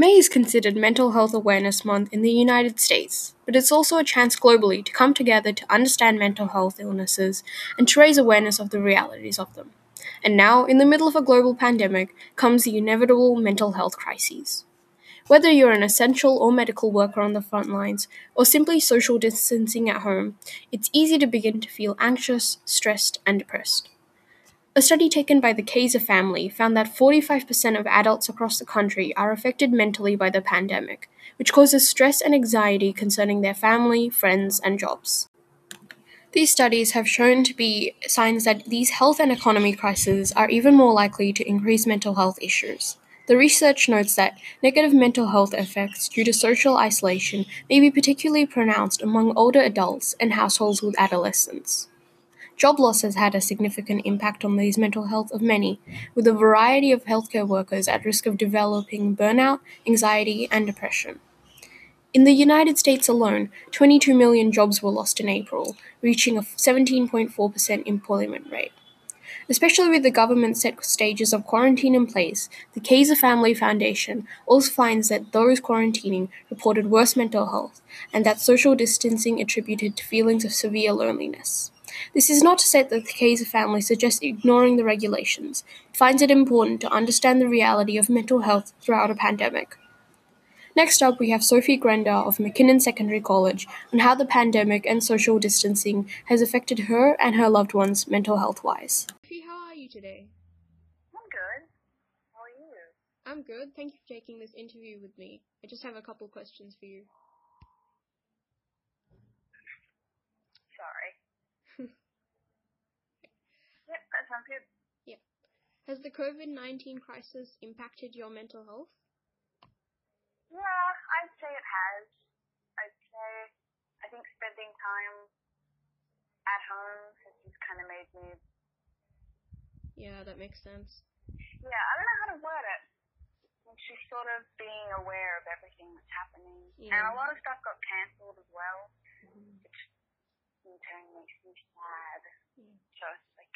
May is considered Mental Health Awareness Month in the United States, but it's also a chance globally to come together to understand mental health illnesses and to raise awareness of the realities of them. And now, in the middle of a global pandemic, comes the inevitable mental health crises. Whether you're an essential or medical worker on the front lines, or simply social distancing at home, it's easy to begin to feel anxious, stressed, and depressed. A study taken by the Kaiser family found that 45% of adults across the country are affected mentally by the pandemic, which causes stress and anxiety concerning their family, friends, and jobs. These studies have shown to be signs that these health and economy crises are even more likely to increase mental health issues. The research notes that negative mental health effects due to social isolation may be particularly pronounced among older adults and households with adolescents. Job loss has had a significant impact on the mental health of many, with a variety of healthcare workers at risk of developing burnout, anxiety, and depression. In the United States alone, 22 million jobs were lost in April, reaching a 17.4% employment rate. Especially with the government set stages of quarantine in place, the Kaiser Family Foundation also finds that those quarantining reported worse mental health and that social distancing attributed to feelings of severe loneliness. This is not to say that the Kaiser family suggests ignoring the regulations, it finds it important to understand the reality of mental health throughout a pandemic. Next up, we have Sophie Grenda of McKinnon Secondary College on how the pandemic and social distancing has affected her and her loved ones mental health wise. Sophie, how are you today? I'm good. How are you? I'm good. Thank you for taking this interview with me. I just have a couple questions for you. Good. Yep. Has the COVID 19 crisis impacted your mental health? Yeah, I'd say it has. I'd say I think spending time at home has just kind of made me. Yeah, that makes sense. Yeah, I don't know how to word it. Just sort of being aware of everything that's happening. Yeah. And a lot of stuff got cancelled as well, mm-hmm. which in turn makes me sad. Yeah. So it's like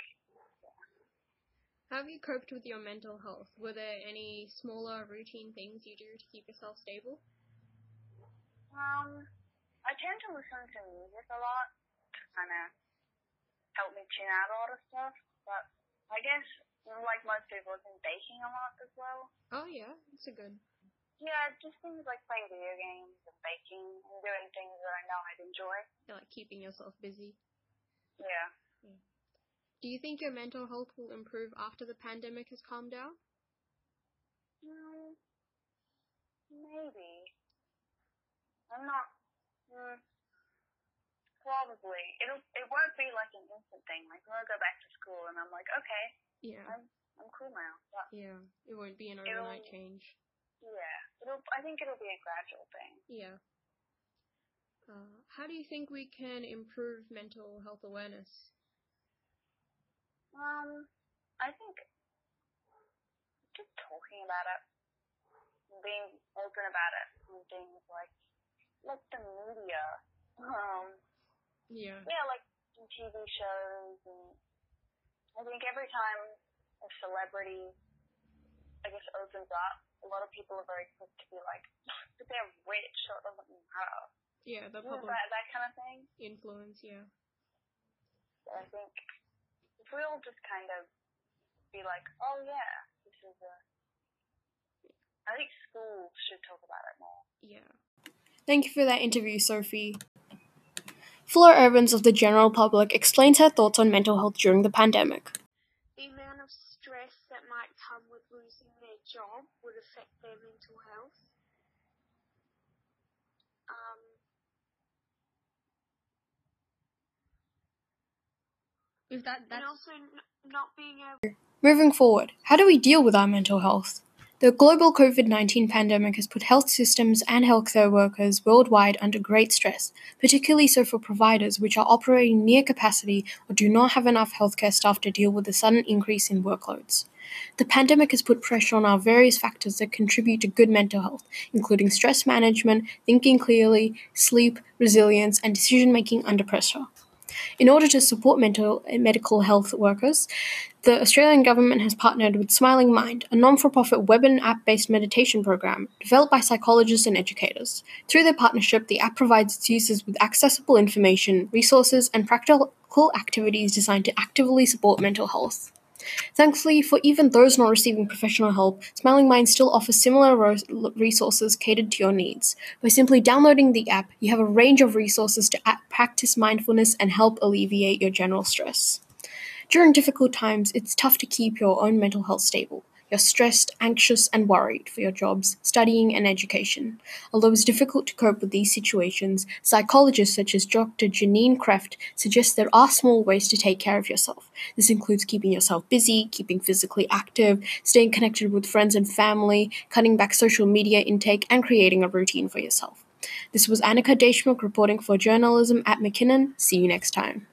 how have you coped with your mental health? Were there any smaller routine things you do to keep yourself stable? Um, I tend to listen to music a lot to kind of help me tune out a lot of stuff. But I guess, like most people, I've been baking a lot as well. Oh yeah, that's a good. Yeah, just things like playing video games and baking and doing things that I know I'd enjoy. Yeah, like keeping yourself busy. Yeah. yeah. Do you think your mental health will improve after the pandemic has calmed down? Mm, maybe. I'm not. Mm, probably. It'll. It won't be like an instant thing. Like when I go back to school and I'm like, okay. Yeah. I'm. I'm cool now. But yeah. It won't be an overnight change. Yeah. It'll. I think it'll be a gradual thing. Yeah. Uh, how do you think we can improve mental health awareness? Um, I think just talking about it, being open about it, and things like like the media. Um, yeah. Yeah, like TV shows, and I think every time a celebrity, I guess, opens up, a lot of people are very quick to be like, but they're rich, so it doesn't matter. Yeah, the public that, that kind of thing. Influence, yeah. So I think we all just kind of be like, oh yeah, this is a. I think schools should talk about it more. Yeah. Thank you for that interview, Sophie. Fleur Evans of the general public explains her thoughts on mental health during the pandemic. The amount of stress that might come with losing their job would affect their mental health. Um, Is that and also n- not being able. Moving forward, how do we deal with our mental health? The global COVID 19 pandemic has put health systems and healthcare workers worldwide under great stress, particularly so for providers which are operating near capacity or do not have enough healthcare staff to deal with the sudden increase in workloads. The pandemic has put pressure on our various factors that contribute to good mental health, including stress management, thinking clearly, sleep, resilience, and decision making under pressure. In order to support mental eh, medical health workers, the Australian government has partnered with Smiling Mind, a non for profit web and app based meditation program developed by psychologists and educators. Through their partnership, the app provides its users with accessible information, resources, and practical activities designed to actively support mental health. Thankfully, for even those not receiving professional help, Smiling Mind still offers similar ro- resources catered to your needs. By simply downloading the app, you have a range of resources to practice mindfulness and help alleviate your general stress. During difficult times, it's tough to keep your own mental health stable. You're stressed, anxious, and worried for your jobs, studying, and education. Although it's difficult to cope with these situations, psychologists such as Dr. Janine Kreft suggest there are small ways to take care of yourself. This includes keeping yourself busy, keeping physically active, staying connected with friends and family, cutting back social media intake, and creating a routine for yourself. This was Anika Deshmukh reporting for journalism at McKinnon. See you next time.